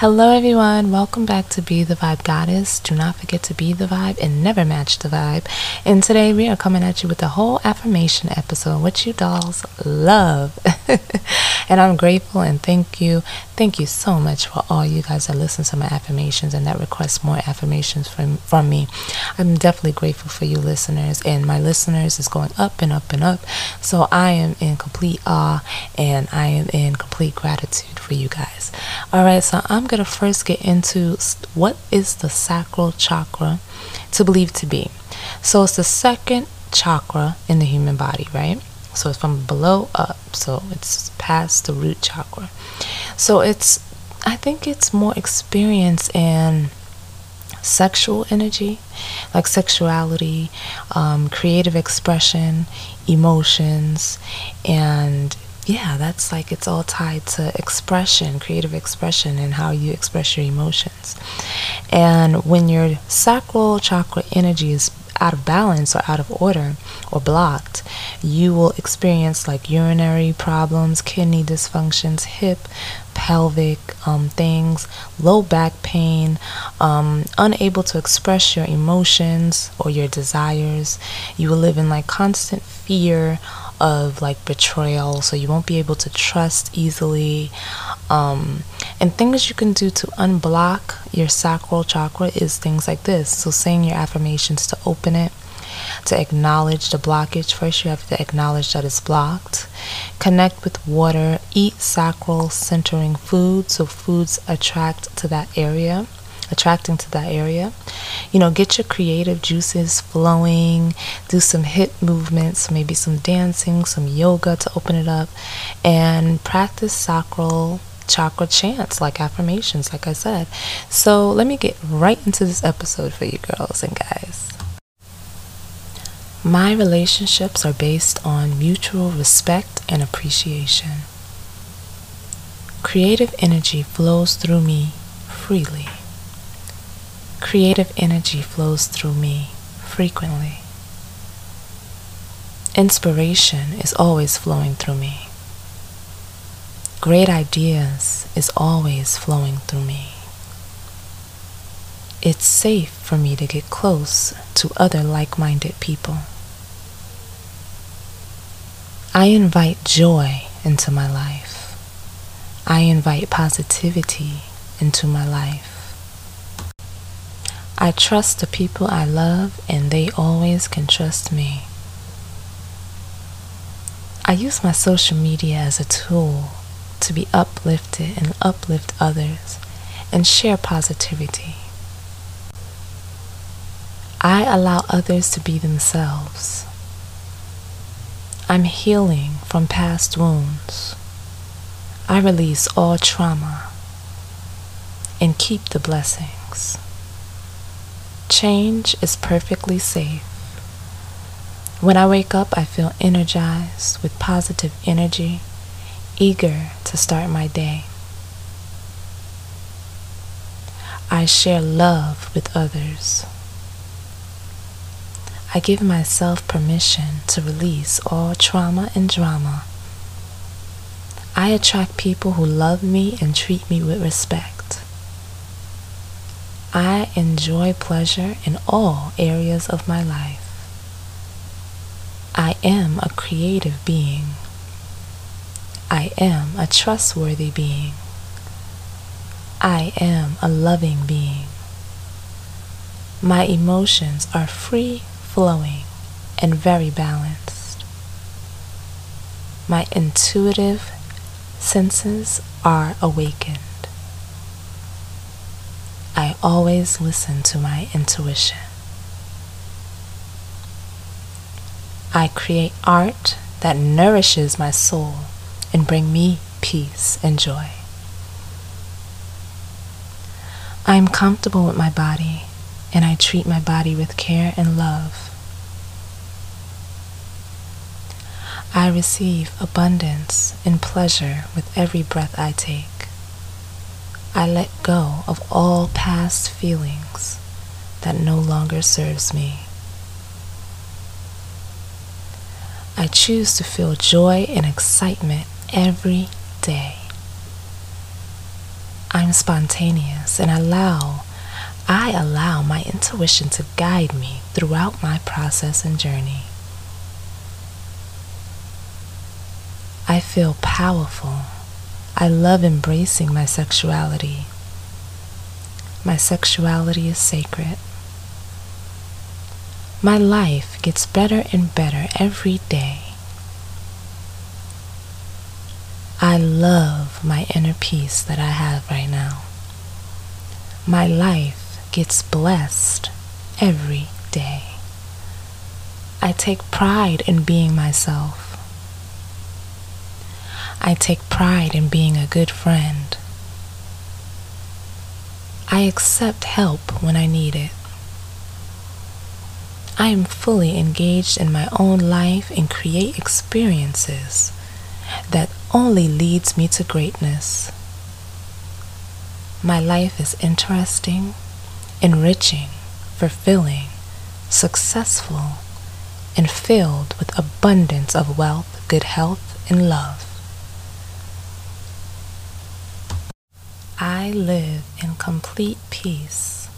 Hello, everyone. Welcome back to Be the Vibe Goddess. Do not forget to be the vibe and never match the vibe. And today we are coming at you with a whole affirmation episode, which you dolls love. and I'm grateful and thank you. Thank you so much for all you guys that listen to my affirmations and that request more affirmations from, from me. I'm definitely grateful for you listeners, and my listeners is going up and up and up. So I am in complete awe and I am in complete gratitude for you guys. All right, so I'm going to first get into what is the sacral chakra to believe to be. So it's the second chakra in the human body, right? So it's from below up. So it's past the root chakra. So it's, I think it's more experience in sexual energy, like sexuality, um, creative expression, emotions, and yeah, that's like it's all tied to expression, creative expression, and how you express your emotions. And when your sacral chakra energy is out of balance or out of order or blocked, you will experience like urinary problems, kidney dysfunctions, hip, pelvic um, things, low back pain, um, unable to express your emotions or your desires. You will live in like constant fear of like betrayal, so you won't be able to trust easily. Um, and things you can do to unblock your sacral chakra is things like this. So, saying your affirmations to open it, to acknowledge the blockage. First, you have to acknowledge that it's blocked. Connect with water, eat sacral centering food, so foods attract to that area attracting to that area. You know, get your creative juices flowing, do some hip movements, maybe some dancing, some yoga to open it up, and practice sacral chakra chants like affirmations, like I said. So let me get right into this episode for you girls and guys. My relationships are based on mutual respect and appreciation. Creative energy flows through me freely. Creative energy flows through me frequently. Inspiration is always flowing through me. Great ideas is always flowing through me. It's safe for me to get close to other like minded people. I invite joy into my life. I invite positivity into my life. I trust the people I love, and they always can trust me. I use my social media as a tool to be uplifted and uplift others and share positivity. I allow others to be themselves. I'm healing from past wounds. I release all trauma and keep the blessings. Change is perfectly safe. When I wake up, I feel energized with positive energy, eager to start my day. I share love with others. I give myself permission to release all trauma and drama. I attract people who love me and treat me with respect. I enjoy pleasure in all areas of my life. I am a creative being. I am a trustworthy being. I am a loving being. My emotions are free flowing and very balanced. My intuitive senses are awakened. I always listen to my intuition. I create art that nourishes my soul and bring me peace and joy. I am comfortable with my body and I treat my body with care and love. I receive abundance and pleasure with every breath I take. I let go of all past feelings that no longer serves me. I choose to feel joy and excitement every day. I'm spontaneous and allow I allow my intuition to guide me throughout my process and journey. I feel powerful. I love embracing my sexuality. My sexuality is sacred. My life gets better and better every day. I love my inner peace that I have right now. My life gets blessed every day. I take pride in being myself. I take pride in being a good friend. I accept help when I need it. I am fully engaged in my own life and create experiences that only leads me to greatness. My life is interesting enriching, fulfilling, successful, and filled with abundance of wealth, good health, and love. I live in complete peace.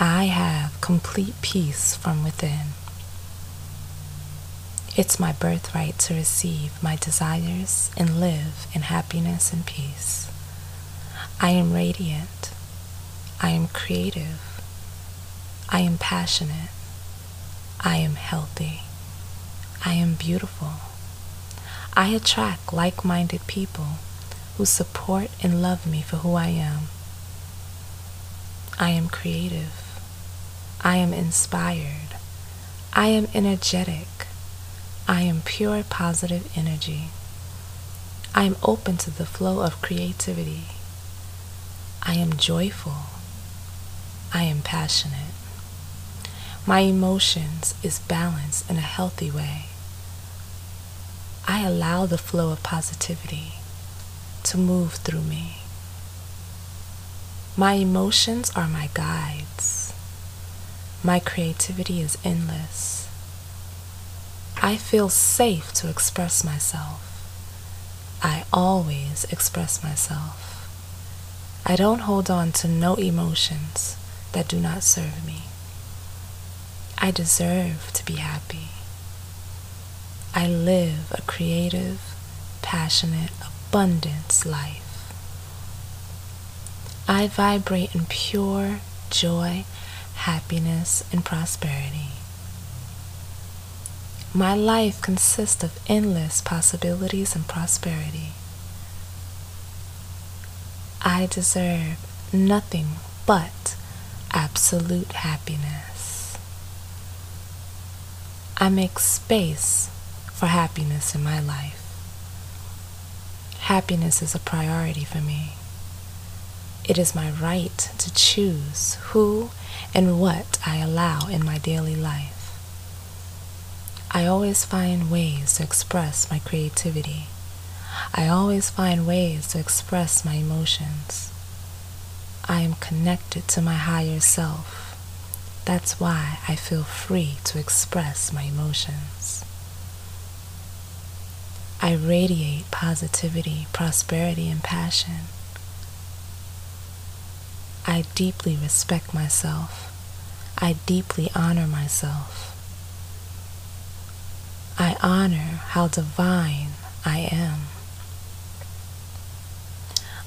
I have complete peace from within. It's my birthright to receive my desires and live in happiness and peace. I am radiant. I am creative. I am passionate. I am healthy. I am beautiful. I attract like minded people who support and love me for who I am. I am creative. I am inspired. I am energetic. I am pure positive energy. I am open to the flow of creativity. I am joyful. I am passionate. My emotions is balanced in a healthy way. I allow the flow of positivity to move through me. My emotions are my guides. My creativity is endless. I feel safe to express myself. I always express myself. I don't hold on to no emotions that do not serve me. I deserve to be happy. I live a creative, passionate, abundance life. I vibrate in pure joy, happiness, and prosperity. My life consists of endless possibilities and prosperity. I deserve nothing but absolute happiness. I make space for happiness in my life. Happiness is a priority for me. It is my right to choose who and what I allow in my daily life. I always find ways to express my creativity. I always find ways to express my emotions. I am connected to my higher self. That's why I feel free to express my emotions. I radiate positivity, prosperity, and passion. I deeply respect myself. I deeply honor myself. I honor how divine I am.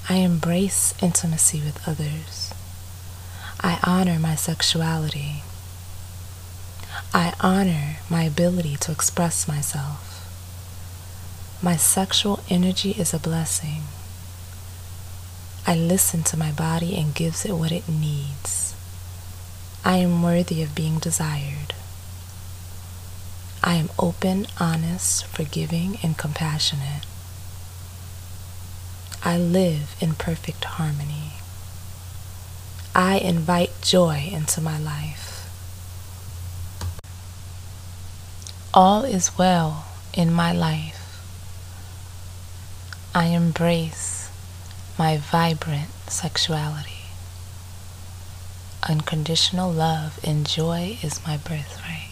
I embrace intimacy with others. I honor my sexuality. I honor my ability to express myself. My sexual energy is a blessing. I listen to my body and gives it what it needs. I am worthy of being desired. I am open, honest, forgiving, and compassionate. I live in perfect harmony. I invite joy into my life. All is well in my life. I embrace my vibrant sexuality. Unconditional love and joy is my birthright.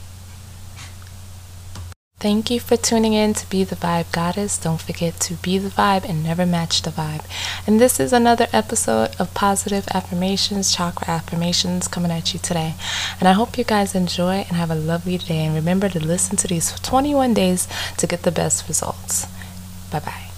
Thank you for tuning in to Be the Vibe Goddess. Don't forget to be the vibe and never match the vibe. And this is another episode of Positive Affirmations, Chakra Affirmations coming at you today. And I hope you guys enjoy and have a lovely day. And remember to listen to these 21 days to get the best results. Bye bye.